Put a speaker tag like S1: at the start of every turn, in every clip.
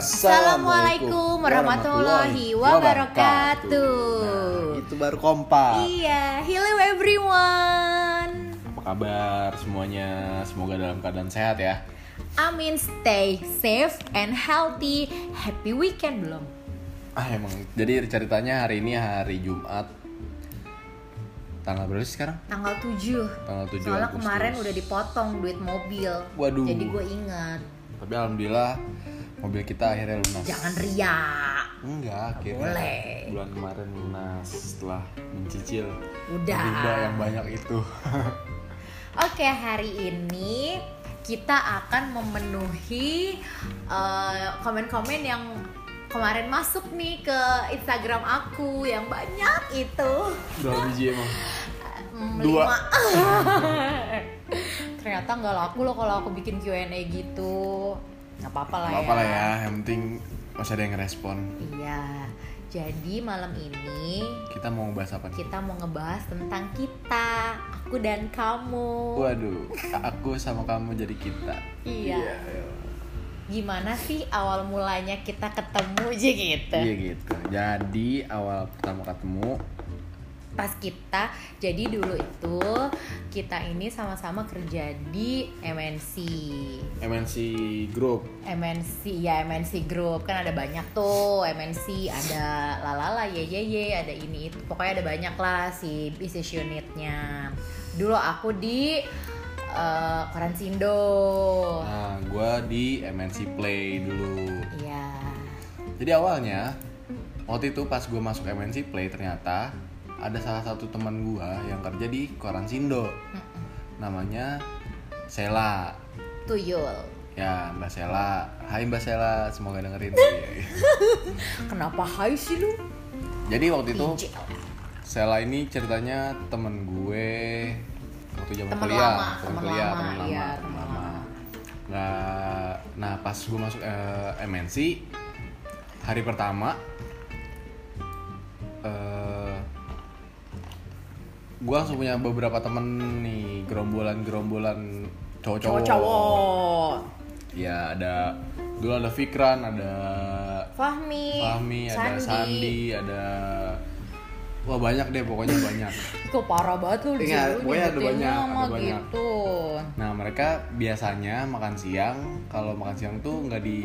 S1: Assalamualaikum warahmatullahi wabarakatuh.
S2: Nah, itu baru kompak.
S1: Iya, hello everyone.
S2: Apa kabar semuanya? Semoga dalam keadaan sehat ya.
S1: Amin, stay safe and healthy. Happy weekend belum?
S2: Ah emang. Jadi ceritanya hari ini hari Jumat. Tanggal berapa sih sekarang?
S1: Tanggal 7
S2: Tanggal 7
S1: Soalnya
S2: Agustus.
S1: kemarin udah dipotong duit mobil.
S2: Waduh.
S1: Jadi gue ingat.
S2: Tapi alhamdulillah mobil kita akhirnya lunas.
S1: Jangan riak.
S2: Enggak, akhirnya
S1: boleh.
S2: bulan kemarin lunas setelah mencicil
S1: Udah.
S2: riba yang banyak itu.
S1: Oke, hari ini kita akan memenuhi eh, komen-komen yang kemarin masuk nih ke Instagram aku yang banyak itu.
S2: Berapa biji emang?
S1: Hmm,
S2: Dua.
S1: Ternyata nggak laku loh kalau aku bikin Q&A gitu. Nggak apa-apa lah ya.
S2: lah ya, yang penting masih ada yang ngerespon.
S1: Iya. Jadi malam ini
S2: Kita mau ngebahas apa nih?
S1: kita mau ngebahas tentang kita, aku dan kamu.
S2: Waduh, aku sama kamu jadi kita.
S1: Iya. Gimana sih awal mulanya kita ketemu aja gitu?
S2: Iya gitu. Jadi awal pertama ketemu,
S1: Pas kita, jadi dulu itu kita ini sama-sama kerja di MNC.
S2: MNC Group.
S1: MNC ya MNC Group. Kan ada banyak tuh. MNC ada lalala ye ye ye ada ini itu. Pokoknya ada banyak lah si business unitnya. Dulu aku di uh, Koran Sindo
S2: Nah, gue di MNC Play dulu.
S1: iya.
S2: Jadi awalnya waktu itu pas gue masuk MNC Play ternyata ada salah satu teman gue yang kerja di Koran Sindo. Namanya Sela.
S1: tuyul
S2: Ya, Mbak Sela. Hai Mbak Sela, semoga dengerin.
S1: kenapa hai sih lu
S2: Jadi waktu itu. Sela ini ceritanya temen gue waktu zaman
S1: Temen
S2: kuliah,
S1: lama,
S2: temen
S1: temen
S2: kuliah,
S1: lama,
S2: temen lama,
S1: iya,
S2: temen
S1: temen
S2: lama. Nggak, nah pas gue masuk eh, MNC hari pertama, gue langsung punya beberapa temen nih gerombolan-gerombolan cowok-cowok.
S1: cowok-cowok
S2: Ya ada dulu ada Fikran, ada
S1: Fahmi,
S2: Fahmi, ada Sandi, ada wah banyak deh pokoknya banyak.
S1: kok parah banget lu di situ
S2: pokoknya ada banyak, ada banyak.
S1: gitu
S2: Nah mereka biasanya makan siang kalau makan siang tuh nggak di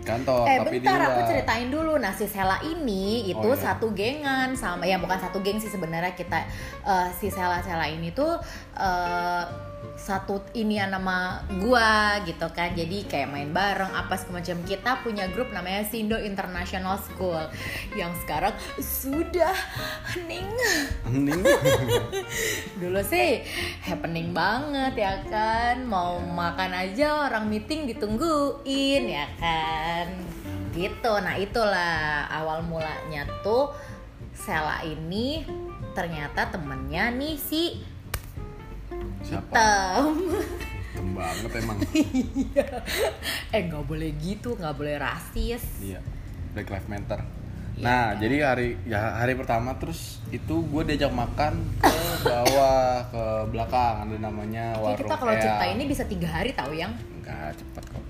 S2: kantor
S1: Eh
S2: tapi di
S1: bentar aku ceritain dulu Nah si Sela ini itu
S2: Oh, iya.
S1: satu gengan sama Ya bukan satu geng sih sebenarnya kita eh, Si Sela-Sela ini tuh eh, satu ini yang nama gua gitu kan. Jadi kayak main bareng apa segala macam. Kita punya grup namanya Sindo International School Yang sekarang sudah hening.
S2: Hening.
S1: Dulu sih happening banget ya kan. Mau makan aja orang meeting ditungguin ya kan. Gitu, nah itulah awal mulanya tuh Sela ini ternyata temennya nih si
S2: Siapa?
S1: Tem
S2: Hitam banget emang.
S1: Eh nggak boleh gitu, nggak boleh rasis
S2: iya. Black Lives Matter.
S1: Iya,
S2: Nah,
S1: kan?
S2: jadi hari ya hari pertama terus itu gue diajak makan ke bawah ke belakang ada namanya warung
S1: kita kalau cerita ini bisa tiga hari tahu yang
S2: Enggak cepet kok.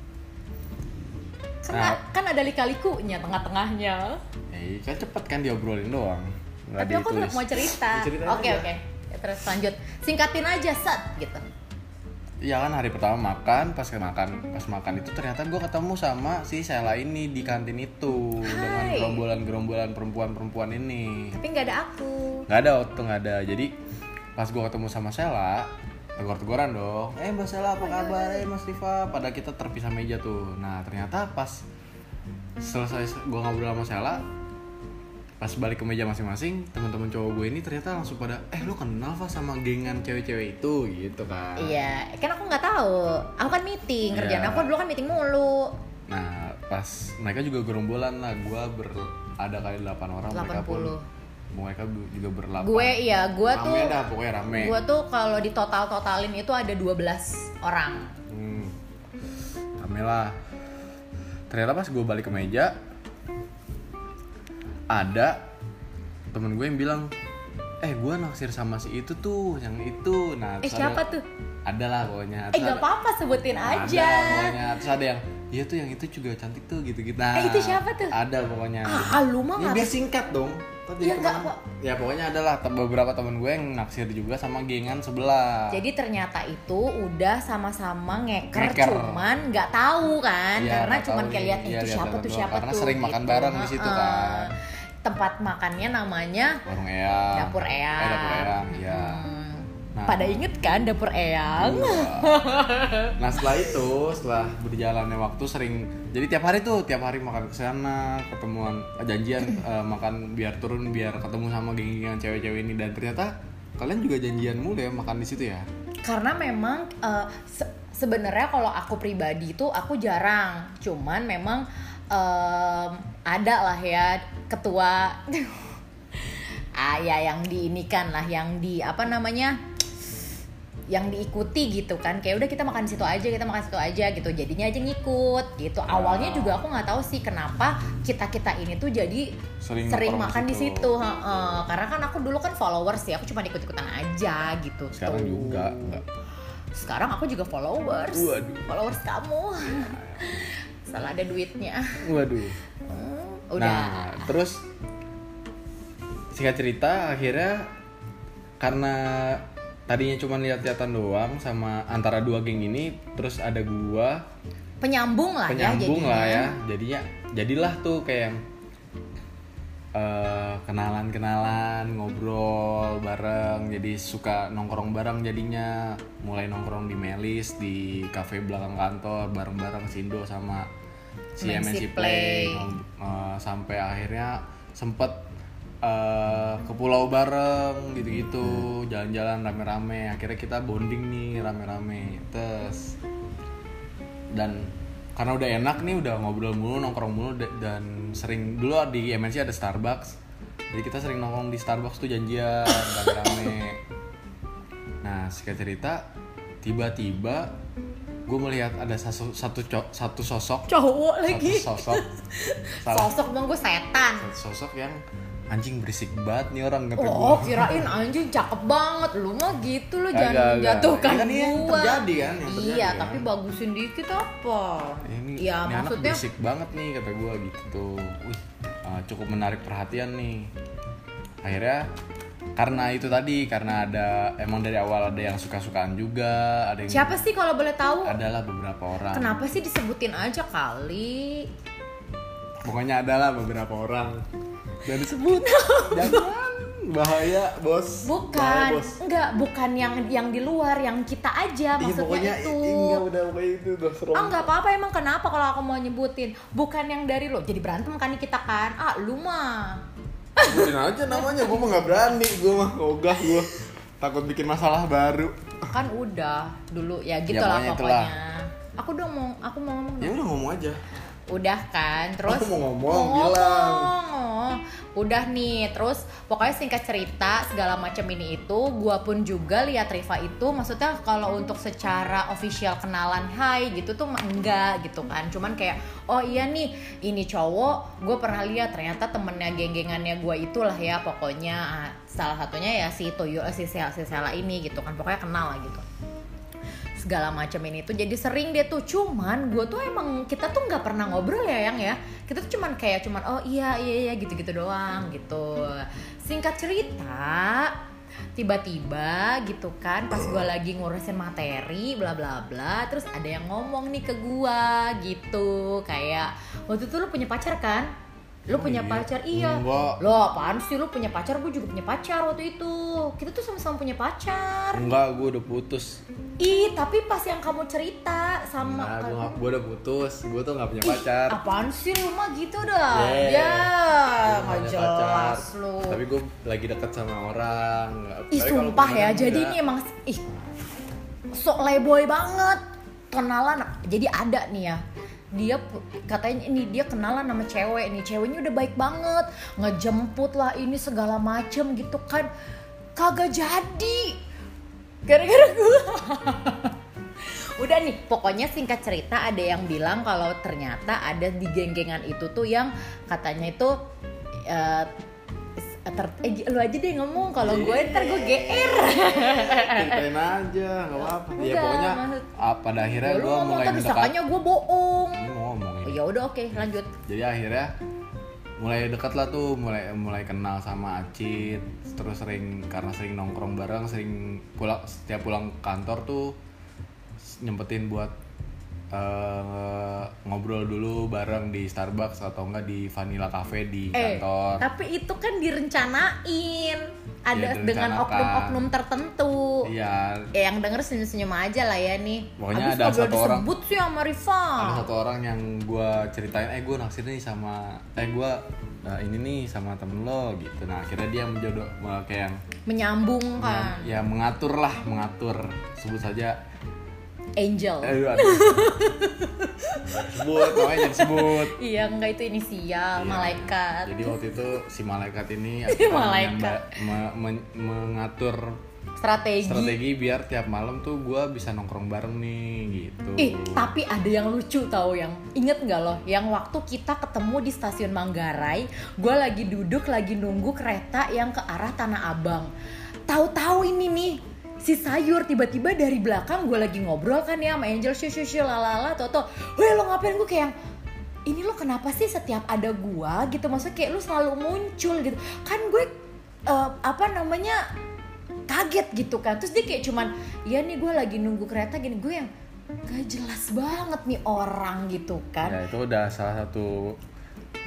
S1: kan,
S2: Nah.
S1: kan ada lika-likunya tengah-tengahnya
S2: Eh, kan cepet kan diobrolin doang. Nggak
S1: Tapi aku mau cerita.
S2: Diceritain
S1: Oke
S2: aja.
S1: oke. Terus lanjut. Singkatin aja set gitu.
S2: Iya kan hari pertama makan, pas makan pas makan itu ternyata gue ketemu sama si Sela ini di kantin itu dengan
S1: Hai.
S2: gerombolan-gerombolan perempuan-perempuan ini.
S1: Tapi nggak ada aku.
S2: Nggak ada waktu nggak ada. Jadi pas gue ketemu sama Sela, tegur-teguran dong. Eh Mbak Sela apa kabar? Eh Mas Rifa. Pada kita terpisah meja tuh. Nah ternyata pas selesai gue ngobrol sama Sela, pas balik ke meja masing-masing, teman-teman cowok gue ini ternyata langsung pada, eh lu kenal Fa sama gengan cewek-cewek itu gitu kan?
S1: Iya, kan aku nggak tahu. Aku kan meeting, kerjaan
S2: Iya.
S1: aku dulu kan meeting mulu.
S2: Nah, pas mereka juga gerombolan lah, gua ber ada kali 8 orang, mereka pun
S1: 80.
S2: mereka juga berlapan.
S1: Gue iya, gue
S2: rame
S1: tuh
S2: dah, pokoknya rame.
S1: gue tuh kalau di total totalin itu ada 12 orang.
S2: Hmm, rame lah. Ternyata pas gue balik ke meja, ada temen gue yang bilang, eh gue naksir sama si itu tuh yang itu nah
S1: Eh siapa
S2: ada,
S1: tuh?
S2: ada lah pokoknya
S1: Eh
S2: Terus
S1: gak
S2: ada-
S1: apa-apa sebutin
S2: ada
S1: aja.
S2: pokoknya terus ada yang iya tuh yang itu juga cantik tuh gitu gitu
S1: Eh, itu siapa tuh?
S2: ada pokoknya
S1: Ah, lu mah
S2: ya,
S1: nggak
S2: biar singkat dong Tadi
S1: Ya, nggak
S2: ke mana?
S1: apa.
S2: ya pokoknya ada lah te- beberapa temen gue yang naksir juga sama gengan sebelah
S1: Jadi ternyata itu udah sama-sama ngeker,
S2: Ngeker.
S1: cuman nggak tahu kan,
S2: Iya,
S1: karena
S2: nggak
S1: cuman kayak lihat
S2: Iya,
S1: itu siapa tuh siapa
S2: Karena
S1: tuh.
S2: sering makan bareng di situ kan.
S1: Tempat makannya namanya
S2: warung eyang
S1: dapur eyang.
S2: eh, dapur eyang ya
S1: Hmm.
S2: Nah.
S1: Pada inget kan dapur eyang?
S2: nah setelah itu setelah berjalannya waktu sering jadi tiap hari tuh tiap hari makan ke sana ketemuan eh, janjian eh, makan biar turun biar ketemu sama geng-gengan cewek-cewek ini dan ternyata kalian juga janjian mulu ya makan di situ ya
S1: Karena memang eh, se- sebenarnya kalau aku pribadi itu aku jarang, cuman memang em, ada lah ya ketua. Ah ya yang diinikan lah yang di apa namanya yang diikuti gitu kan. Kayak udah kita makan di situ aja kita makan situ aja gitu. Jadinya aja ngikut gitu. Awalnya juga aku nggak tahu sih kenapa kita kita ini tuh jadi
S2: Sering
S1: sering, makan di
S2: situ.
S1: situ heeh. karena kan aku dulu kan followers ya aku cuma ikut ikutan aja gitu.
S2: Sekarang
S1: tuh.
S2: juga enggak
S1: sekarang aku juga followers.
S2: Waduh.
S1: followers kamu. Salah ada duitnya.
S2: Waduh
S1: Hmm, udah
S2: Nah, terus singkat cerita akhirnya karena tadinya cuma lihat-lihatan doang sama antara dua geng ini, terus ada gua
S1: penyambung lah ya
S2: penyambung
S1: jadinya
S2: lah ya. Jadinya jadilah tuh kayak eh, kenalan-kenalan, ngobrol bareng, jadi suka nongkrong bareng jadinya. Mulai nongkrong di Melis di kafe belakang kantor bareng-bareng Sindo sama si
S1: MNC Play.
S2: Play, eh, sampai akhirnya sempet eh, ke pulau bareng gitu-gitu. Jalan-jalan rame-rame. Akhirnya kita bonding nih rame-rame. Terus dan karena udah enak nih udah ngobrol mulu nongkrong mulu da- dan sering dulu di MNC ada Starbucks. Jadi kita sering nongkrong di Starbucks tuh janjian rame-rame. Nah singkat cerita tiba-tiba gue melihat ada satu satu co- satu sosok
S1: cowok
S2: satu
S1: lagi
S2: sosok salah
S1: sosok bang gue setan
S2: satu sosok yang anjing berisik banget nih orang kata
S1: Oh,
S2: gua.
S1: kirain anjing cakep banget. Lu mah gitu lu
S2: Agak,
S1: jangan
S2: agak.
S1: jatuhkan
S2: Ini kan yang
S1: gua.
S2: terjadi kan, yang terjadi
S1: iya,
S2: kan.
S1: tapi bagusin dikit apa?
S2: ini,
S1: ya
S2: ini anak
S1: maksudnya
S2: berisik banget nih kata gue gitu tuh Wih, uh, cukup menarik perhatian nih akhirnya karena itu tadi karena ada emang dari awal ada yang suka-sukaan juga ada yang
S1: siapa sih kalau boleh tahu?
S2: adalah beberapa orang.
S1: Kenapa sih disebutin aja kali?
S2: pokoknya adalah beberapa orang. Dan disebut jangan bahaya bos. Bahaya,
S1: Bukan,
S2: bos.
S1: enggak, bukan yang yang di luar, yang kita aja
S2: Iya,
S1: maksudnya
S2: pokoknya
S1: itu.
S2: iya udah pokoknya itu udah serem.
S1: Ah nggak apa-apa emang kenapa kalau aku mau nyebutin? Bukan yang dari lo. Jadi berantem kan nih kita kan? Ah lu mah
S2: Sebutin aja namanya, gue mah gak berani, gue mah ogah gue Takut bikin masalah baru.
S1: Kan udah dulu ya gitu
S2: Ya,
S1: lah
S2: pokoknya itulah.
S1: Aku udah mau Aku mau ngomong
S2: Ya udah ngomong aja
S1: Udah kan Terus
S2: mau ngomong, bilang.
S1: ngomong. Udah nih Terus pokoknya singkat cerita Segala macam ini itu Gua pun juga lihat Riva itu Maksudnya kalau untuk secara official kenalan Hai gitu tuh enggak gitu kan Cuman kayak Oh iya nih Ini cowok Gue pernah lihat ternyata temennya geng-gengannya gue itulah ya Pokoknya ah, salah satunya ya si Toyo eh, si Sela, si Sela ini gitu kan Pokoknya kenal lah gitu segala macam ini tuh jadi sering dia tuh. Cuman gue tuh emang kita tuh nggak pernah ngobrol ya yang ya. Kita tuh cuman kayak cuman oh iya iya iya gitu gitu doang gitu. Singkat cerita tiba-tiba gitu kan pas gue lagi ngurusin materi bla bla bla terus ada yang ngomong nih ke gue gitu. Kayak waktu itu lu punya pacar kan lu
S2: Oh
S1: punya
S2: iya?
S1: pacar iya
S2: Enggak.
S1: lo apaan sih lu punya pacar gue juga punya pacar waktu itu kita tuh sama-sama punya pacar
S2: Enggak, gue udah putus
S1: Ih, tapi pas yang kamu cerita sama
S2: Enggak, gue, gue udah putus Gue tuh gak punya
S1: Ih,
S2: pacar
S1: apaan sih lu mah gitu dah?
S2: Yeah.
S1: Ya,
S2: Gua
S1: nggak jelas lu.
S2: Tapi gue lagi deket sama orang
S1: Ih,
S2: Tapi
S1: sumpah ya. Jadi
S2: enggak.
S1: ini emang ih sok leboy banget. Kenalan. Jadi ada nih ya. Dia katanya ini dia kenalan sama cewek nih. Ceweknya udah baik banget. Ngejemput lah ini segala macem gitu kan. Kagak jadi. Gara-gara gue. Udah nih, pokoknya singkat cerita ada yang bilang kalau ternyata ada di geng-gengan itu tuh yang katanya itu eh, ter- eh, lu aja deh ngomong kalau gue ntar gue GR
S2: ceritain aja nggak apa-apa. Ya pokoknya
S1: maksud-
S2: ah, pada akhirnya
S1: ya
S2: gue mulai mendekat
S1: disangkanya gue bohong.
S2: Ini mau ngomong
S1: oh, ya udah oke lanjut.
S2: Jadi akhirnya mulai dekat lah tuh mulai mulai kenal sama Acit terus sering karena sering nongkrong bareng sering pulang setiap pulang kantor tuh nyempetin buat eh, ngobrol dulu bareng di Starbucks atau enggak di Vanilla Cafe di
S1: eh
S2: kantor.
S1: tapi itu kan direncanain. Ada
S2: Iya,
S1: dengan oknum-oknum tertentu.
S2: Iya.
S1: Ya yang denger senyum-senyum aja lah ya nih.
S2: Pokoknya
S1: Abis
S2: ada satu orang-
S1: disebut sih sama Riva
S2: ada satu orang yang gue ceritain eh gue naksir nih sama eh gue ini nih sama temen lo gitu. Nah akhirnya dia menjodoh eh, kayak yang
S1: menyambung kan.
S2: ya mengatur lah mengatur. Sebut saja
S1: Angel
S2: eh aduh. sebut namanya jangan sebut
S1: iya enggak itu inisial
S2: Iya.
S1: malaikat
S2: jadi waktu itu si malaikat ini
S1: Malaikat.
S2: me- me- mengatur
S1: strategi.
S2: strategi biar tiap malam tuh gue bisa nongkrong bareng nih gitu
S1: Ih, tapi ada yang lucu tau yang inget nggak loh? Yang waktu kita ketemu di stasiun Manggarai, gue lagi duduk lagi nunggu kereta yang ke arah Tanah Abang. Tahu-tahu ini nih si sayur tiba-tiba dari belakang gue lagi ngobrol kan ya sama Angel shu shu shu lalala toto. Weh lo ngapain? Gue kayak yang, ini lo kenapa sih setiap ada gua gitu? Maksudnya kayak lu selalu muncul gitu. Kan gue eh, apa namanya kaget gitu kan. Terus dia kayak cuman ya nih gue lagi nunggu kereta gini. Gue yang gak jelas banget nih orang gitu kan.
S2: Ya itu udah salah satu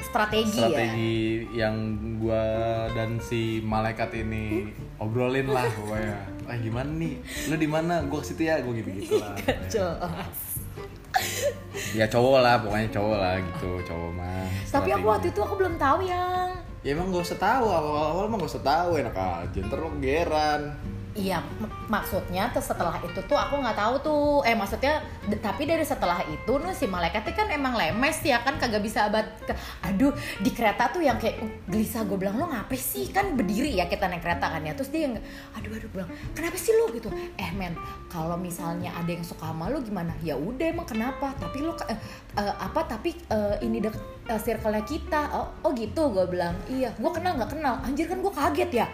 S1: strategi, ya?
S2: strategi yang gua dan si malaikat ini obrolin lah pokoknya eh gimana nih? Lu di mana? Gua ke situ ya gua gitu gitu lah
S1: jelas.
S2: Ya cowok lah pokoknya cowok lah gitu cowok mah.
S1: Tapi aku waktu itu aku belum tahu yang.
S2: Ya emang gak usah tahu awal-awal mah gak usah tahu enak aja. Ntar lo geran
S1: Iya, maksudnya setelah itu tuh aku nggak tahu tuh. Eh maksudnya, tapi dari setelah itu nih si malaikatnya kan emang lemes ya kan kagak bisa abad. Ke, aduh di kereta tuh yang kayak uh, gelisah gue bilang lo ngapain sih kan berdiri ya kita naik kereta kan ya. Terus dia yang aduh aduh bilang kenapa sih lo gitu. Eh men kalau misalnya ada yang suka sama lo gimana? Ya udah emang kenapa? Tapi lo eh, eh, apa? Tapi eh, ini dek eh, circle-nya kita. Oh, oh gitu gue bilang. Iya, gue kenal nggak kenal. Anjir kan gue kaget ya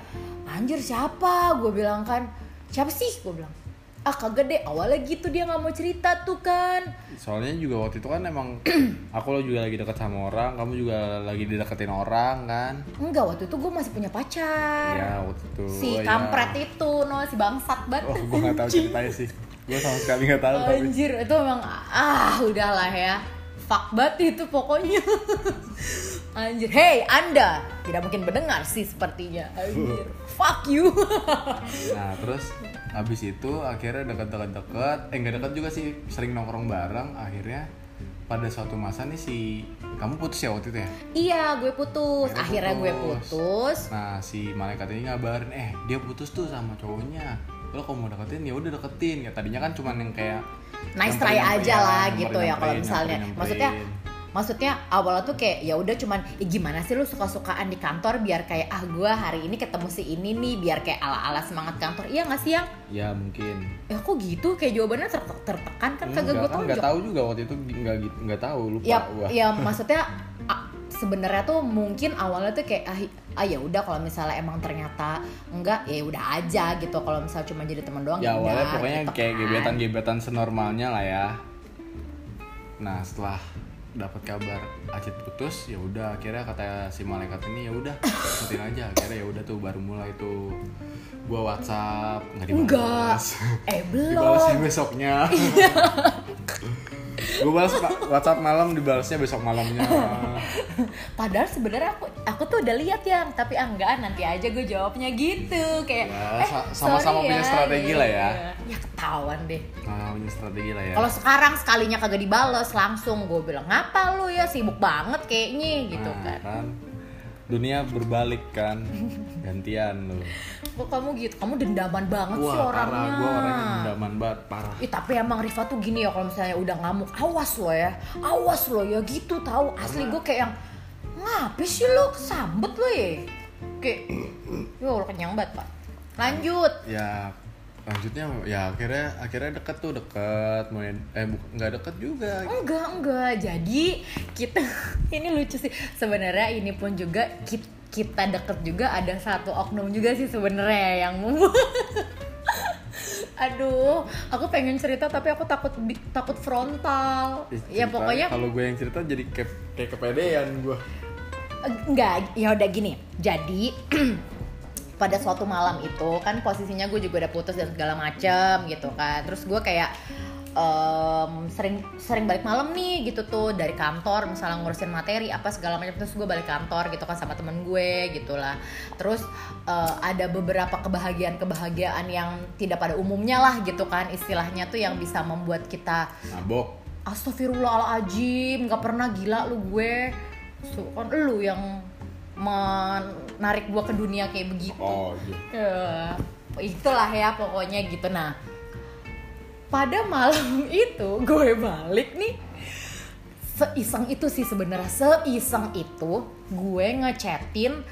S1: anjir siapa? Gue bilang kan siapa sih? Gue bilang ah kagak deh awalnya gitu dia nggak mau cerita tuh kan.
S2: Soalnya juga waktu itu kan emang aku lo juga lagi deket sama orang kamu juga lagi dideketin orang kan?
S1: Enggak waktu itu gue masih punya pacar.
S2: Ya waktu itu.
S1: Si
S2: oh, ya.
S1: kampret itu no si bangsat banget.
S2: Oh gua nggak tahu ceritanya sih. Gua sama sekali nggak tahu tapi
S1: anjir itu emang ah udahlah ya fuck banget itu pokoknya. Anjir. Hey anda. Tidak mungkin mendengar sih sepertinya. Anjir. Fuck you.
S2: Nah terus habis itu akhirnya deket-deket-deket. Eh nggak deket juga sih. Sering nongkrong bareng. Akhirnya pada suatu masa nih si kamu putus ya waktu itu ya?
S1: Iya gue putus.
S2: Akhirnya
S1: akhirnya gue
S2: putus.
S1: putus.
S2: Nah si malaikat ini ngabarin eh dia putus tuh sama cowoknya lo kalau mau deketin ya udah deketin. Ya tadinya kan cuman yang kayak
S1: nice try aja lah gitu ya kalau misalnya.
S2: nyamperin,
S1: maksudnya
S2: nyamperin.
S1: maksudnya awalnya tuh kayak ya udah cuman "Ih, gimana sih lu suka-sukaan di kantor biar kayak ah gua hari ini ketemu si ini nih biar kayak ala-ala semangat kantor. Iya nggak sih yang?
S2: Ya mungkin.
S1: Ya kok gitu? Kayak jawabannya ter- tertekan kan kagak gue
S2: kan nggak
S1: tonjok
S2: tahu juga waktu itu nggak nggak tahu lupa
S1: ya
S2: gua.
S1: ya maksudnya sebenarnya tuh mungkin awalnya tuh kayak ah, ah ya udah kalau misalnya emang ternyata enggak ya udah aja gitu. Kalau misalnya cuma jadi teman doang
S2: ya awalnya
S1: udah,
S2: pokoknya
S1: gitu
S2: kayak
S1: kan.
S2: gebetan-gebetan senormalnya lah ya. Nah setelah dapat kabar Acit putus ya udah akhirnya kata si malaikat ini ya udah ikutin aja. Akhirnya ya udah tuh baru mulai tuh gua WhatsApp nggak
S1: enggak.
S2: Dibalas
S1: eh
S2: dibalasnya
S1: belum.
S2: besoknya gue balas WhatsApp malam dibalasnya besok malamnya.
S1: Padahal sebenarnya aku aku tuh udah lihat yang. Tapi ah, enggak nanti aja gue jawabnya gitu. Kayak
S2: Ya,
S1: eh
S2: sa- sama-sama
S1: sorry
S2: punya strategi lah ya.
S1: Ya ketahuan deh.
S2: nah punya strategi lah ya.
S1: Kalau sekarang sekalinya kagak dibales langsung gue bilang ngapa lu ya? Sibuk banget kayaknya gitu
S2: Nah,
S1: kan.
S2: Dunia berbalik kan gantian lu
S1: Kok kamu gitu? Kamu dendaman banget sih
S2: wah
S1: orangnya.
S2: parah gue orangnya dendaman banget parah
S1: Ih, tapi emang Riva tuh gini ya kalau misalnya udah ngamuk, awas lo ya, awas lo ya gitu tahu. Asli gue kayak yang ngapain sih lo kesambet lo ya? Kayak, yo kenyang banget pak. Lanjut.
S2: ya lanjutnya ya akhirnya akhirnya deket tuh deket mau eh nggak deket juga
S1: Enggak, enggak. Jadi kita ini lucu sih. Sebenarnya ini pun juga kita kita deket juga ada satu oknum juga sih sebenarnya yang Aduh, aku pengen cerita tapi aku takut takut frontal. Ya
S2: cerita-
S1: pokoknya
S2: kalau gue yang cerita jadi kayak kayak kepedean gue
S1: enggak, ya udah gini. Jadi pada suatu malam itu kan posisinya gue juga udah putus dan segala macem gitu kan. Terus gue kayak em, sering sering balik malam nih gitu tuh dari kantor misalnya ngurusin materi apa segala macam terus gue balik kantor gitu kan sama temen gue gitulah terus eh, ada beberapa kebahagiaan kebahagiaan yang tidak pada umumnya lah gitu kan istilahnya tuh yang bisa membuat kita
S2: mabok
S1: Astagfirullahaladzim, nggak pernah gila lu gue. So, kan lu yang menarik gue ke dunia kayak begitu.
S2: oh iya
S1: Ya, itulah ya pokoknya gitu. Nah, pada malam itu gue balik nih seiseng itu sih sebenarnya seiseng itu gue ngechatin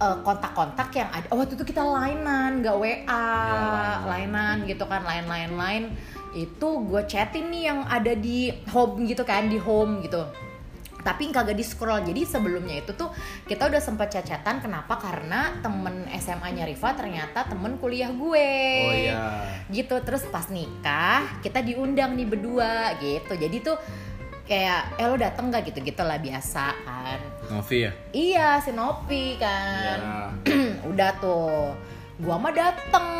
S1: eh, kontak-kontak yang ada oh, waktu itu kita lainan nggak WA
S2: line-line.
S1: lainan gitu kan lain lain lain itu gue chatin nih yang ada di home gitu kan di home gitu tapi kagak di scroll. Jadi sebelumnya itu tuh kita udah sempat cacatan kenapa? Karena temen SMA-nya Riva ternyata temen kuliah gue.
S2: Oh iya.
S1: Gitu. Terus pas nikah kita diundang nih berdua gitu. Jadi tuh kayak eh lo dateng gak gitu gitu lah biasa kan.
S2: Novi ya?
S1: Iya si Nopi kan.
S2: Ya
S1: udah tuh gua mah dateng.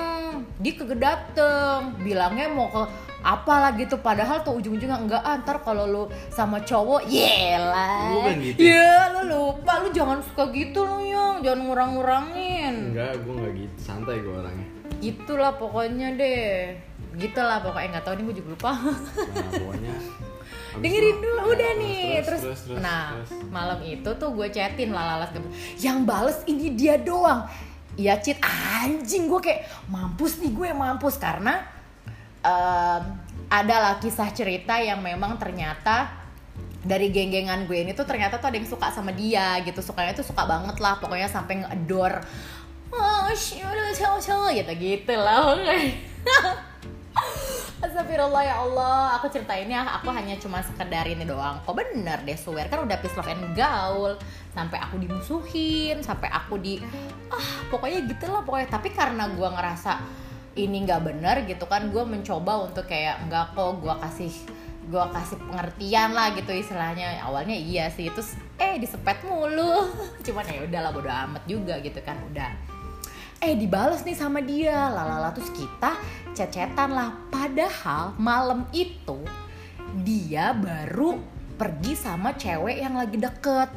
S1: Dia kagak dateng. Bilangnya mau ke apa lah gitu padahal tuh ujung-ujungnya enggak ah, ntar kalau lu sama cowok yelah.
S2: Kan gitu.
S1: ya lu lupa lu jangan suka gitu lu yang. Jangan ngurang-ngurangin.
S2: Enggak gue enggak gitu santai gue orangnya.
S1: Gitulah pokoknya deh. Gitulah pokoknya nggak tahu nih gue juga lupa.
S2: Nah pokoknya.
S1: Dengerin dulu
S2: ya,
S1: udah nih terus,
S2: terus,
S1: nah
S2: terus.
S1: malam itu tuh gue chatin lalalas yang bales ini dia doang. Iya cheat anjing gue kayak mampus nih gue mampus. Karena em, adalah kisah cerita yang memang ternyata dari geng-gengan gue ini tuh ternyata tuh ada yang suka sama dia gitu. Sukanya tuh suka banget lah pokoknya sampai ngedor oh gitu gitu lah Astagfirullah ya Allah, aku ceritainnya aku hanya cuma sekedar ini doang. Kok bener deh swear. Kan udah peace and gaul, sampai aku dimusuhin, sampai aku di ah pokoknya gitulah pokoknya. Tapi karena gua ngerasa ini nggak bener gitu kan, gua mencoba untuk kayak nggak kok gua kasih gua kasih pengertian lah gitu istilahnya. Awalnya iya sih, terus eh disepet mulu. Cuman ya udahlah bodo amat juga gitu kan udah eh dibales nih sama dia lalala terus kita cecetan lah padahal malam itu dia baru pergi sama cewek yang lagi deket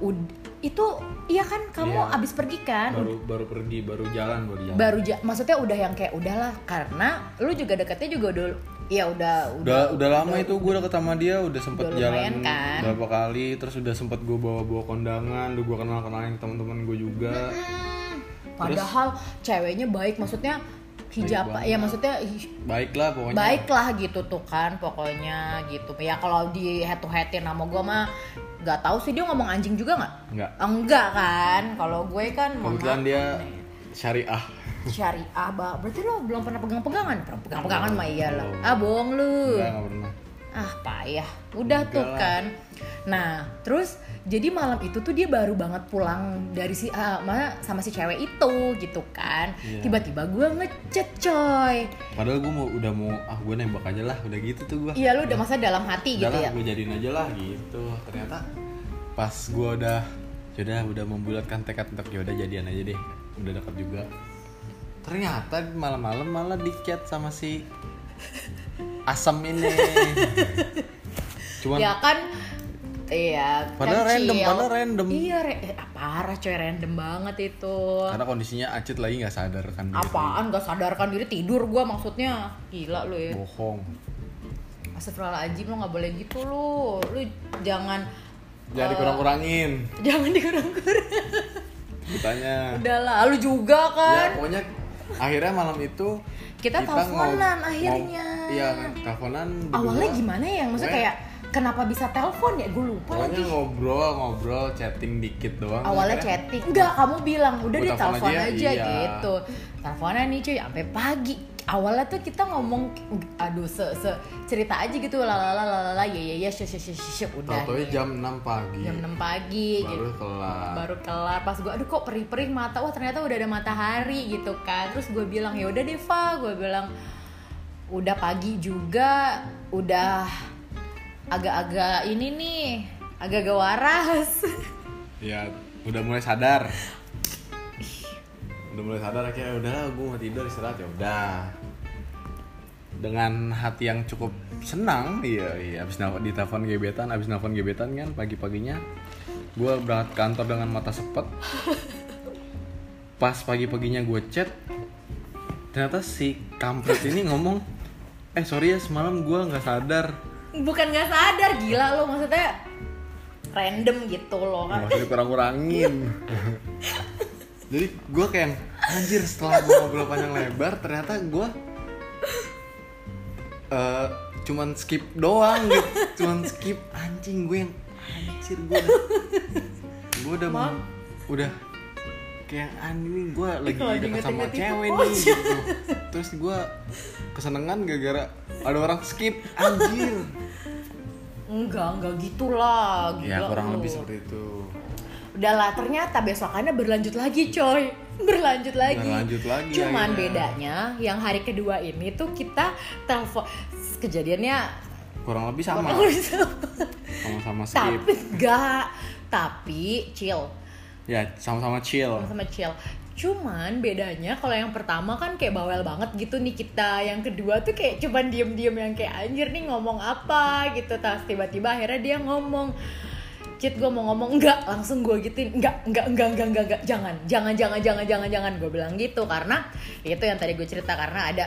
S1: Ud- itu iya kan kamu
S2: Iya.
S1: abis pergi kan?
S2: Baru baru pergi baru jalan baru jalan.
S1: Baru ja- maksudnya udah yang kayak udahlah karena lu juga deketnya juga udah ya udah
S2: udah udah lama itu gue deket sama dia udah sempet
S1: Udah
S2: jalan
S1: kan?
S2: berapa kali terus udah sempet gue bawa bawa kondangan udah gue kenal kenalin teman-teman gue juga.
S1: Hmm, padahal ceweknya baik maksudnya hijab ya maksudnya hi-
S2: baik lah pokoknya.
S1: baiklah gitu tuh kan pokoknya gitu. Ya kalau di head to headin sama gue mah nggak tahu sih dia ngomong anjing juga nggak?
S2: Enggak
S1: enggak kan? Kalau gue kan
S2: kebetulan dia syariah.
S1: Syariah bah berarti lo belum pernah pegang pegangan pernah pegang pegangan mah iyalah. Ah bohong lu.
S2: Enggak enggak pernah.
S1: Ah payah. Udah
S2: Enggak
S1: tuh
S2: lah.
S1: kan nah terus jadi malam itu tuh dia baru banget pulang dari si mana sama si cewek itu gitu kan.
S2: Iya.
S1: tiba-tiba gue ngechat coy.
S2: Padahal gue mau udah mau ah gue nembak aja lah. Udah gitu tuh gue
S1: iya lu udah masa dalam hati gitu ya?
S2: gue jadiin aja lah gitu. Ternyata pas gue udah sudah udah membulatkan tekad untuk ya udah jadian aja deh. Udah dekat juga. Ternyata malam-malam malah di chat sama si asam ini. Cuman
S1: ya kan iya
S2: Padahal
S1: kan
S2: random,
S1: chill.
S2: padahal random.
S1: iya re- eh, parah coy random banget itu.
S2: Karena kondisinya Acit lagi nggak sadar kan diri.
S1: apaan gak sadarkan diri tidur gua maksudnya. Gila lu ya.
S2: Bohong.
S1: Astagfirullahaladzim lu gak boleh gitu lu. Lu jangan
S2: jadi
S1: eh,
S2: kurang-kurangin
S1: jangan dikurang-kurang.
S2: Ditanya.
S1: Udahlah lu juga
S2: ya
S1: kan
S2: pokoknya akhirnya malam itu
S1: Kita teleponan
S2: ngob-
S1: akhirnya.
S2: iya teleponan
S1: awalnya gimana ya? Maksudnya kayak kenapa bisa telepon ya? Gue lupa
S2: pokoknya
S1: lagi.
S2: ngobrol ngobrol chatting dikit doang.
S1: Awalnya
S2: Akhirnya-
S1: chatting. Enggak kamu bilang udah deh
S2: telepon aja,
S1: aja,
S2: iya.
S1: gitu. Teleponan nih cuy sampai pagi. Awalnya tuh kita ngomong aduh se, se cerita aja gitu lalala lalala ya ya ya syuk syuk syuk udah deh.
S2: jam 6 pagi.
S1: jam 6 pagi
S2: Baru
S1: gitu.
S2: kelar.
S1: baru kelar. Pas gue aduh kok perih-perih mata? Wah ternyata udah ada matahari gitu kan. Terus gue bilang ya udah Deva gue bilang udah pagi juga udah agak-agak ini nih agak-agak waras
S2: Ya, udah mulai sadar. Udah mulai sadar akhirnya udah gue mau tidur istirahat ya udah. Dengan hati yang cukup senang, iya iya abis nelfon di telepon gebetan, abis nelfon gebetan kan pagi-paginya gue berangkat kantor dengan mata sepet. Pas pagi-paginya gue chat, ternyata si kampret ini ngomong, eh sorry ya semalam gue nggak sadar
S1: bukan nggak sadar gila lo maksudnya random gitu loh. Kan
S2: masih dikurang-kurangin. Jadi gue kayak anjir setelah gue ngobrol panjang lebar ternyata gue eh cuman skip doang gitu. Cuman skip anjing gue yang anjir gue udah gue udah
S1: Maaf.
S2: udah kayak anjing gue lagi deket sama cewek nih gitu. Terus gue kesenengan gara-gara ada orang skip. Anjir.
S1: Enggak enggak gitulah gila
S2: ya kurang
S1: lo.
S2: lebih seperti itu.
S1: Udahlah ternyata besokannya berlanjut lagi coy. Berlanjut lagi.
S2: Berlanjut lagi
S1: cuman
S2: akhirnya.
S1: bedanya yang hari kedua ini tuh kita telepon kejadiannya
S2: kurang lebih sama.
S1: Kurang lebih sama.
S2: sama-sama skip.
S1: Tapi enggak tapi chill.
S2: Ya sama-sama chill.
S1: Sama-sama chill cuman bedanya kalau yang pertama kan kayak bawel banget gitu nih kita. Yang kedua tuh kayak cuman diem-diem yang kayak anjir nih ngomong apa? gitu. Tas tiba-tiba akhirnya dia ngomong Cit gue mau ngomong. Enggak langsung gue gituin. Enggak enggak enggak enggak enggak enggak jangan jangan jangan jangan jangan jangan. Gue bilang gitu karena itu yang tadi gue cerita karena ada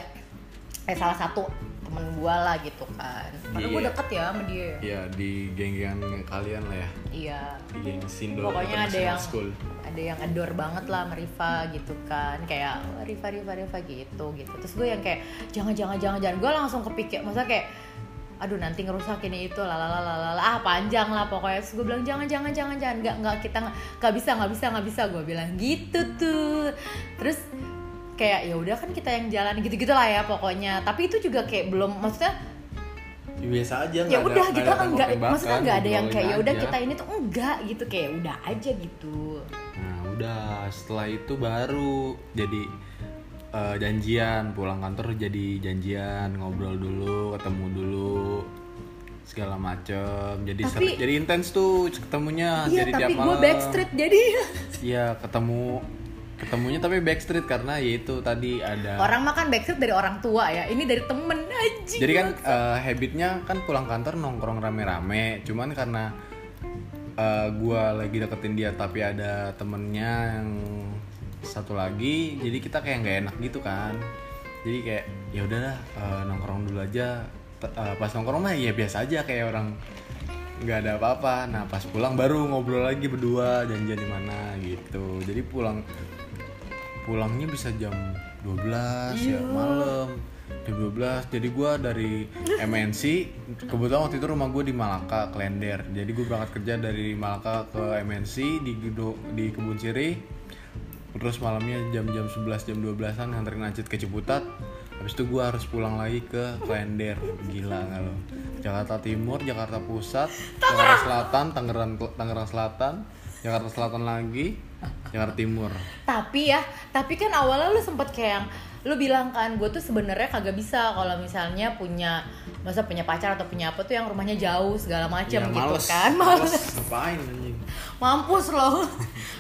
S1: eh salah satu temen gue lah gitu kan. Karena gue
S2: Iya.
S1: deket ya sama dia.
S2: Ya di geng-gengan kalian lah ya.
S1: Iya.
S2: Di geng Sindo
S1: pokoknya ada yang
S2: School.
S1: ada yang adore banget lah sama Riva gitu kan. Kayak "Wah, Riva Riva Riva gitu gitu. Terus gue yang kayak jangan jangan jangan jangan. Gue langsung kepikir masa kayak aduh nanti ngerusak ini itu lalala ah panjang lah pokoknya. Terus gue bilang jangan jangan jangan jangan. Nggak nggak kita nggak bisa nggak bisa nggak bisa. Gue bilang gitu tuh. Terus kayak ya udah kan kita yang jalan gitu gitulah ya pokoknya. Tapi itu juga kayak belum maksudnya
S2: ya, biasa aja
S1: ya udah
S2: ada,
S1: kita enggak maksudnya nggak ada yang kayak ya udah kita ini tuh enggak gitu kayak udah aja gitu.
S2: Nah udah setelah itu baru jadi eh, janjian pulang kantor jadi janjian ngobrol dulu ketemu dulu segala macem. Jadi
S1: Tapi-
S2: jadi intens tuh ketemunya
S1: iya
S2: jadi
S1: tapi
S2: tiap
S1: gue backstreet jadi.
S2: Iya ketemu ketemunya tapi backstreet karena yaitu tadi ada
S1: orang makan backstreet dari orang tua ya ini dari temen aja
S2: Jadi kan eh, habitnya kan pulang kantor nongkrong rame-rame, cuman karena eh, gua lagi deketin dia tapi ada temennya yang satu lagi, jadi kita kayak nggak enak gitu kan. Jadi kayak ya udahlah eh, nongkrong dulu aja. T- eh, pas nongkrong mah ya biasa aja kayak orang nggak ada apa-apa. Nah pas pulang baru ngobrol lagi berdua janjian di mana gitu. Jadi pulang pulangnya bisa jam 12 ya malam. Jam 12 jadi gua dari MNC kebetulan waktu itu rumah gue di Malaka Klender. Jadi gue berangkat kerja dari Malaka ke MNC di di Kebun Siri terus malamnya jam-jam 11 jam 12an nganterin Acit ke Ciputat. Habis itu gue harus pulang lagi ke Klender. Gila nggak lo Jakarta Timur Jakarta Pusat Jakarta Selatan Tangerang Tangerang Selatan Jakarta Selatan lagi Jakarta Timur.
S1: Tapi ya tapi kan awalnya lu sempet kayak yang lu bilang kan gue tuh sebenarnya kagak bisa kalau misalnya punya masa punya pacar atau punya apa tuh yang rumahnya jauh segala macam
S2: Ya,
S1: gitu
S2: males.
S1: kan
S2: males.
S1: Males.
S2: Ngapain anjing?
S1: Mampus lo.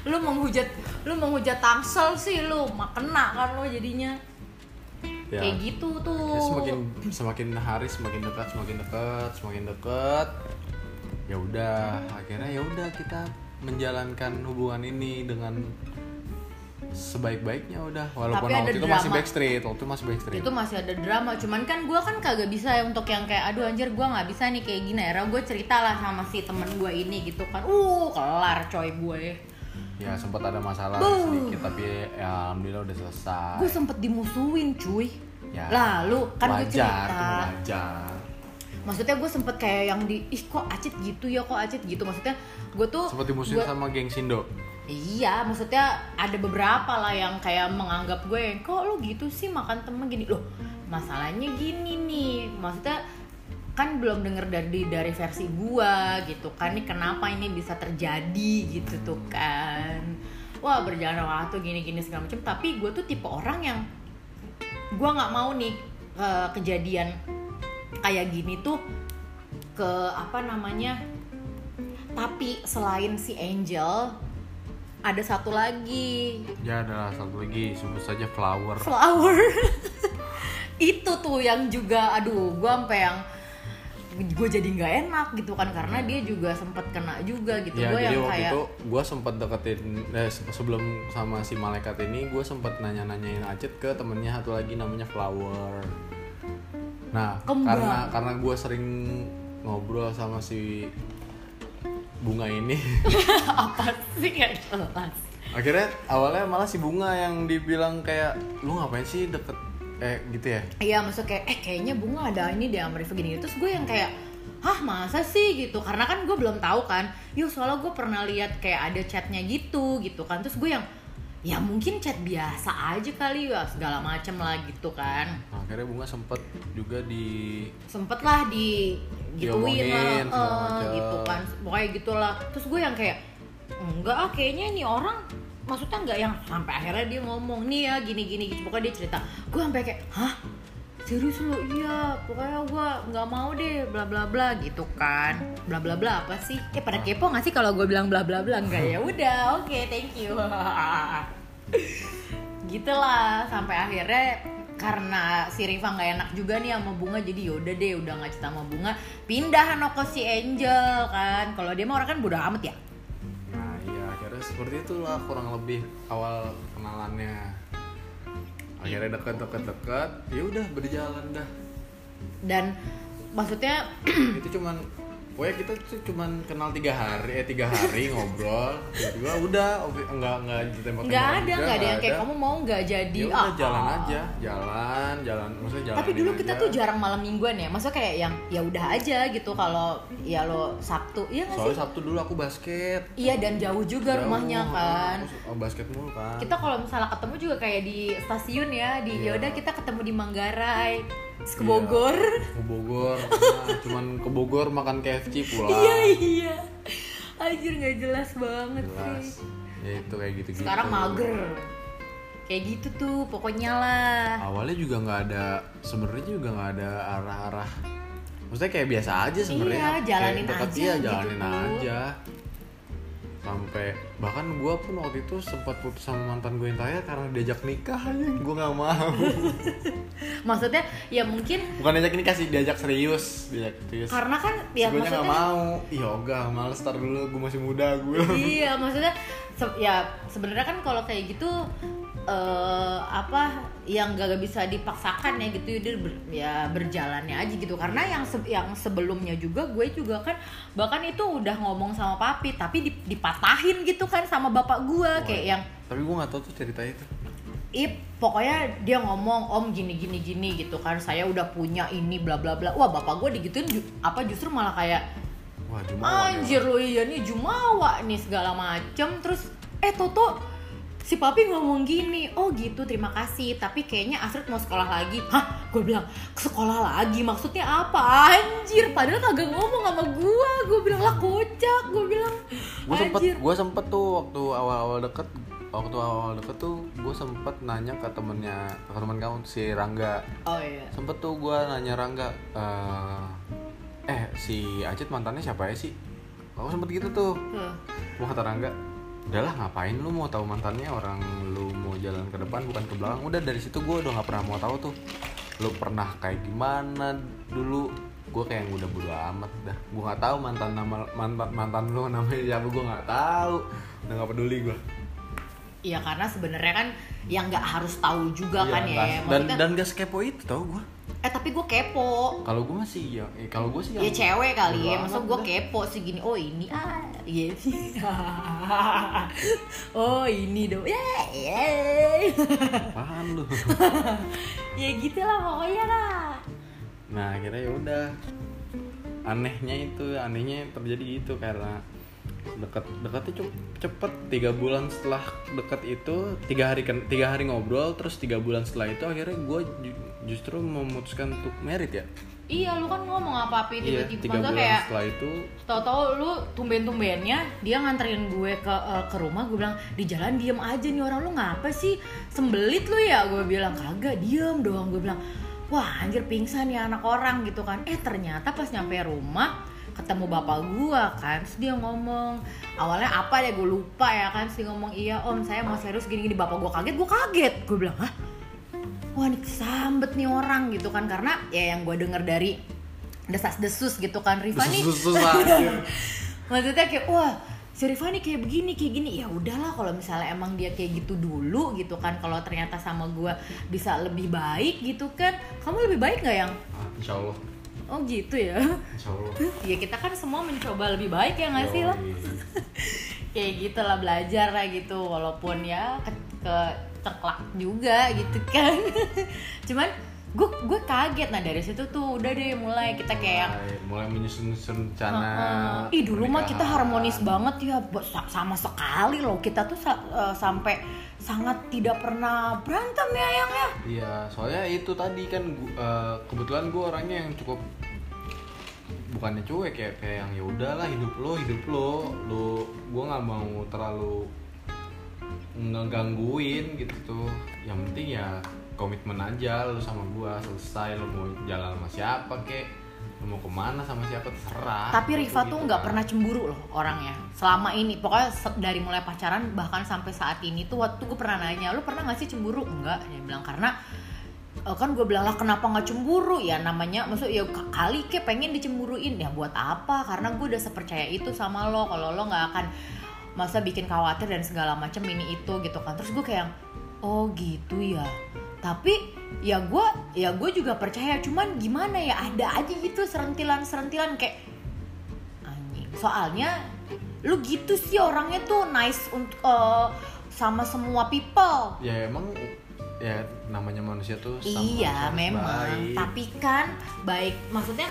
S1: Lu menghujat lu menghujat tangsel sih lu mak kena kan lo jadinya.
S2: Ya,
S1: kayak gitu tuh.
S2: Ya semakin semakin hari semakin dekat semakin dekat semakin dekat. Ya udah akhirnya ya udah kita menjalankan hubungan ini dengan sebaik-baiknya udah walaupun
S1: Tapi
S2: waktu itu masih
S1: drama.
S2: backstreet waktu itu masih backstreet.
S1: Itu masih ada drama cuman kan gue kan kagak bisa ya untuk yang kayak aduh anjir gue nggak bisa nih kayak gini. Akhirnya gue cerita lah sama si temen gue ini gitu kan. Uh kelar coy gue.
S2: Ya sempat ada masalah
S1: Buh.
S2: sedikit tapi ya alhamdulillah udah selesai.
S1: Gue sempet dimusuhin cuy.
S2: Ya
S1: lalu kan gue cerita.
S2: wajar
S1: maksudnya gue sempet kayak yang di ih kok acit gitu ya kok acit gitu? Maksudnya gue tuh
S2: seperti musuh
S1: gua-
S2: sama geng Sindo?
S1: Iya, maksudnya ada beberapa lah yang kayak menganggap gue kok lu gitu sih makan temen gini? Loh. masalahnya gini nih. Maksudnya kan belum denger dari dari versi gua gitu kan ini kenapa ini bisa terjadi? Gitu tuh kan. Wah berjalan waktu gini-gini segala macam. Tapi gue tuh tipe orang yang gua nggak mau nih eh, kejadian kayak gini tuh ke apa namanya tapi selain si Angel ada satu lagi
S2: Ya ada satu lagi sebut saja flower.
S1: flower itu tuh yang juga aduh gue sampai yang gue jadi nggak enak gitu kan karena dia juga sempet kena juga gitu
S2: Ya
S1: gue yang
S2: waktu
S1: kayak
S2: itu gue sempet deketin eh, se- sebelum sama si malaikat ini gue sempet nanya-nanyain Acit ke temennya satu lagi namanya Flower. Nah
S1: Kembang.
S2: karena karena gue sering ngobrol sama si bunga ini.
S1: Apa sih? Kayak jelas.
S2: Akhirnya awalnya malah si bunga yang dibilang kayak lu ngapain sih deket eh gitu ya?
S1: Iya maksud kayak eh kayaknya bunga ada ini di Amerika gini. Terus gue yang kayak hah masa sih? Gitu. Karena kan gue belum tahu kan. Yuk soalnya gue pernah lihat kayak ada chatnya gitu gitu kan. Terus gue yang ya mungkin chat biasa aja kali ya segala macem lah gitu kan.
S2: Nah, akhirnya bunga sempet juga di
S1: sempet lah di gituin lah eh,
S2: macam.
S1: gitu kan. Pokoknya gitulah. Terus gue yang kayak enggak ah kayaknya ini orang maksudnya enggak yang sampai akhirnya dia ngomong nih ya gini gini gitu. Pokoknya dia cerita. Gue sampai kayak hah serius lo iya pokoknya gue nggak mau deh bla bla bla gitu kan. Bla bla bla apa sih? Eh pada kepo nggak sih kalau gue bilang bla bla bla? Enggak ya udah oke thank you. Gitulah sampai akhirnya karena si Riva nggak enak juga nih sama bunga jadi yaudah deh udah nggak cerita sama bunga. Pindah ke si Angel kan. Kalau dia mah orang kan bodo amat ya.
S2: Nah iya akhirnya seperti itulah kurang lebih awal kenalannya Akhirnya deket deket deket, ya udah berjalan dah.
S1: dan maksudnya
S2: Itu cuman, pokoknya kita tuh cuman kenal tiga hari, eh tiga hari ngobrol, tiba-tiba udah, enggak enggak ditembak
S1: nggak ada nggak ada yang kayak kamu mau nggak jadi
S2: Ya udah
S1: ah,
S2: jalan
S1: ah.
S2: aja, jalan, jalan, maksudnya jalan.
S1: tapi dulu kita tuh jarang malam mingguan ya maksudnya kayak yang ya udah aja gitu kalau ya lo Sabtu iya nggak
S2: Soalnya
S1: sih
S2: Sabtu dulu aku basket.
S1: iya dan jauh juga
S2: Jauh,
S1: rumahnya kan
S2: Oh, basket mulu kan.
S1: kita kalau misalnya ketemu juga kayak di stasiun ya di
S2: Iya.
S1: yaudah kita ketemu di Manggarai terus ke
S2: Iya.
S1: Bogor
S2: Ke Bogor, nah, cuman ke Bogor makan KFC pulang.
S1: iya iya anjir nggak jelas banget
S2: Jelas.
S1: sih
S2: Ya itu kayak gitu-gitu.
S1: sekarang mager kayak gitu tuh pokoknya lah
S2: awalnya juga nggak ada sebenarnya juga nggak ada arah-arah maksudnya kayak biasa aja sebenarnya
S1: Iya, jalanin
S2: Kayak
S1: aja
S2: iya,
S1: gitu
S2: jalanin
S1: tuh.
S2: aja sampai bahkan gue pun waktu itu sempat putus sama mantan gue yang terakhir karena diajak nikah aja gue nggak mau.
S1: Maksudnya ya mungkin
S2: bukan diajak nikah sih diajak serius diajak serius.
S1: Karena kan ya
S2: gue nggak mau. Yoga males tar dulu gue masih muda gue
S1: iya maksudnya se- ya sebenarnya kan kalau kayak gitu eh apa yang gak bisa dipaksakan ya gitu dia ber- ya berjalannya aja gitu. Karena yang se- yang sebelumnya juga gue juga kan bahkan itu udah ngomong sama papi tapi dip- dipatahin gitu kan sama bapak gue kayak yang
S2: tapi gue nggak tahu tuh cerita itu.
S1: Ip, pokoknya dia ngomong om gini gini gini gitu kan. Saya udah punya ini bla bla bla. Wah bapak gue digituin ju- apa justru malah kayak
S2: wah cuma
S1: Anjir lo iya nih Jumawa nih segala macem. Terus eh Toto si papi ngomong gini Oh gitu terima kasih Tapi kayaknya Astrid mau sekolah lagi. Hah? Gue bilang sekolah lagi? Maksudnya apa? Anjir padahal kagak ngomong sama gue Gue bilang lah kocak. Gue bilang
S2: gue sempet gue sempet tuh waktu awal-awal deket waktu awal deket tuh gue sempet nanya ke temennya ke temen kamu si Rangga.
S1: Oh iya.
S2: Sempet tuh gue nanya Rangga eh eh si Acit mantannya siapa ya sih? Aku sempet gitu tuh.
S1: Tuh.
S2: mau kata Rangga udahlah ngapain lu mau tahu mantannya? Orang lu mau jalan ke depan bukan ke belakang. Udah dari situ gue udah nggak pernah mau tahu tuh. Lu pernah kayak gimana dulu? Gue kayak yang udah bodo amat dah. Gue nggak tahu mantan nama mantan mantan lu namanya siapa gue nggak tahu. Udah nggak peduli gue
S1: Iya karena sebenarnya kan yang nggak harus tahu juga kan ya
S2: dan
S1: Maksudnya,
S2: dan gak sekepo itu tau gue
S1: Eh tapi gue kepo.
S2: Kalau gue masih ya eh, kalau gue sih
S1: Ya
S2: yang
S1: cewek kali ya, masa gue kepo sih gini, oh ini ah, iya sih, oh ini dong, ya, ya,
S2: Apaan lu?
S1: Ya gitu lah pokoknya lah.
S2: nah akhirnya ya udah. Anehnya itu anehnya terjadi gitu karena deket deketnya cukup cepet. Tiga bulan setelah deket itu tiga hari kan tiga hari ngobrol terus tiga bulan setelah itu akhirnya gue justru memutuskan untuk merit ya.
S1: Iya lu kan ngomong apa apa
S2: iya
S1: tiba-tiba
S2: tiga
S1: Maksudnya
S2: bulan
S1: kayak
S2: setelah itu.
S1: Tahu-tahu lu tumben-tumbennya dia nganterin gue ke eh, ke rumah gue bilang di jalan diem aja nih orang lu ngapa sih? Sembelit lu ya? Gue bilang kagak diem doang. Gue bilang wah anjir pingsan ya anak orang gitu kan. Eh ternyata pas nyampe rumah ketemu bapak gue kan terus dia ngomong awalnya apa deh gue lupa ya kan? Sih ngomong iya om saya mau serius gini-gini. Bapak gue kaget gue kaget. Gue bilang hah? Wah ini kesambet nih orang gitu kan. Karena ya yang gue denger dari desas-desus gitu kan Riva nih. Maksudnya kayak wah si Riva nih kayak begini kayak gini. Ya udahlah kalau misalnya emang dia kayak gitu dulu gitu kan kalau ternyata sama gue bisa lebih baik gitu kan. Kamu lebih baik nggak yang?
S2: Insya Allah
S1: oh gitu ya? Ya kita kan semua mencoba lebih baik ya nggak sih lo? Kayak gitu lah belajar lah gitu walaupun ya ke, ke ceklak juga gitu kan. Cuman gue gue kaget. Nah dari situ tuh udah deh mulai kita kayak
S2: mulai, mulai menyusun rencana
S1: Heeh. Ih dulu mah kita harmonis banget ya, sama sekali loh. Kita tuh eh, sampai sangat tidak pernah berantem ya yang ya.
S2: Iya, soalnya itu tadi kan eh, kebetulan gue orangnya yang cukup bukannya cuek ya kayak yang ya udahlah hidup lo hidup lo lo gue nggak mau terlalu ngegangguin gitu tuh yang penting ya komitmen aja lo sama gue selesai lo mau jalan sama siapa kek lo mau ke mana sama siapa terserah
S1: Tapi Riva
S2: Gitu
S1: tuh nggak
S2: kan.
S1: pernah cemburu loh orangnya. Selama ini, pokoknya dari mulai pacaran bahkan sampai saat ini tuh waktu gue pernah nanya, lu pernah nggak sih cemburu? Enggak, dia bilang karena kan gue bilang lah kenapa nggak cemburu? Ya namanya maksud ya kali ke pengen dicemburuin. Ya buat apa? Karena gue udah sepercaya itu sama lo. Kalau lo nggak akan masa bikin khawatir dan segala macam ini itu gitu kan. Terus gue kayak oh gitu ya. Tapi ya gue ya gue juga percaya. Cuman gimana ya? Ada aja gitu serentilan serentilan kayak anjing. Soalnya lu gitu sih orangnya tuh nice untuk eh, sama semua people.
S2: Ya emang ya namanya manusia tuh sama
S1: iya memang
S2: baik.
S1: tapi kan baik maksudnya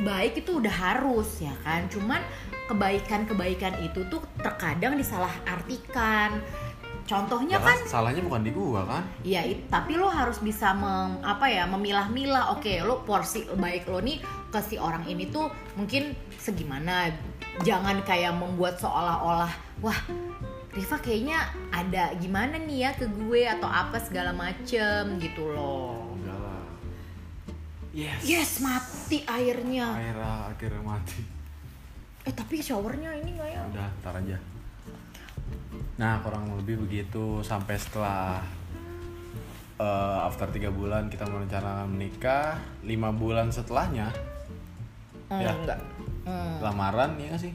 S1: baik itu udah harus ya kan cuman kebaikan-kebaikan itu tuh terkadang disalah artikan contohnya
S2: Ya
S1: kan
S2: kan salahnya bukan di gua kan
S1: Ya, it- tapi lo harus bisa mem, apa ya memilah-milah. Oke, lo porsi baik lo nih ke si orang ini tuh mungkin segimana. Jangan kayak membuat seolah-olah wah Riva kayaknya ada gimana nih ya ke gue atau apa segala macem gitu loh.
S2: enggak lah yes
S1: Yes, mati airnya.
S2: akhirnya akhirnya mati
S1: Eh, tapi showernya ini nggak ya?
S2: udah ntar aja nah kurang lebih begitu sampai setelah eh, after tiga bulan kita merencanakan menikah lima bulan setelahnya
S1: Hmm,
S2: Ya.
S1: enggak. Hmm.
S2: lamaran ya nggak sih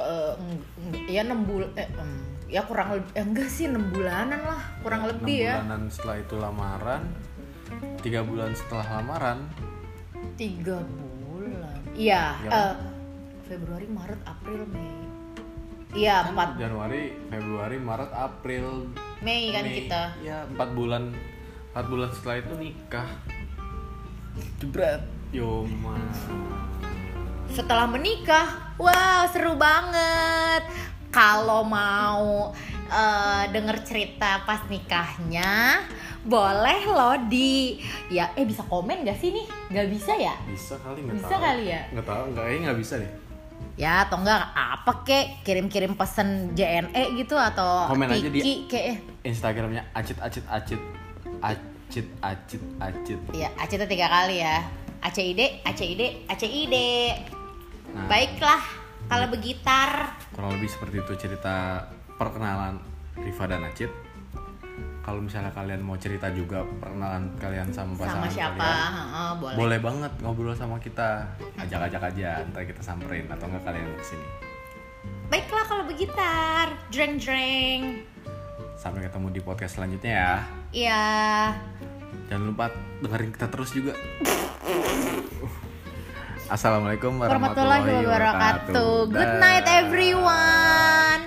S1: Eng- ya 6 bulan eh, em, ya kurang lebih eh, enggak sih 6 bulanan lah kurang
S2: Enam
S1: lebih ya.
S2: bulanan setelah itu lamaran tiga bulan setelah lamaran.
S1: Tiga bulan? Iya
S2: Iya.
S1: eh, Februari Maret April Mei. Iya
S2: kan
S1: empat.
S2: Januari Februari Maret April
S1: Mei kan
S2: Mei.
S1: kita.
S2: Ya empat bulan empat bulan setelah itu nikah. Jebret. Yoma
S1: setelah menikah wow seru banget. Kalau mau eh, denger cerita pas nikahnya boleh loh di ya eh bisa komen gak sih nih? Nggak bisa ya?
S2: Bisa kali nggak
S1: Bisa
S2: tahu.
S1: kali ya?
S2: nggak tahu nggak kayaknya nggak bisa deh.
S1: Ya atau enggak apa kek? Kirim-kirim pesen JNE gitu atau
S2: Komen aja di-
S1: kek. Eh.
S2: Instagramnya acit acit acit. Acit acit acit.
S1: Ya acitnya tiga kali ya. ACID ACID ACID
S2: Nah.
S1: baiklah kalau begitar
S2: kurang lebih seperti itu cerita perkenalan Riva dan Acit. Kalau misalnya kalian mau cerita juga perkenalan kalian sama
S1: sama
S2: pasangan
S1: siapa?
S2: kalian
S1: Heeh, boleh.
S2: boleh banget ngobrol sama kita. Ajak-ajak aja ntar kita samperin atau enggak kalian ke sini
S1: baiklah kalau begitar jreng jreng
S2: sampai ketemu di podcast selanjutnya ya.
S1: Iya.
S2: jangan lupa dengerin kita terus juga Assalamualaikum
S1: warahmatullahi, wabarakatuh. Good night everyone.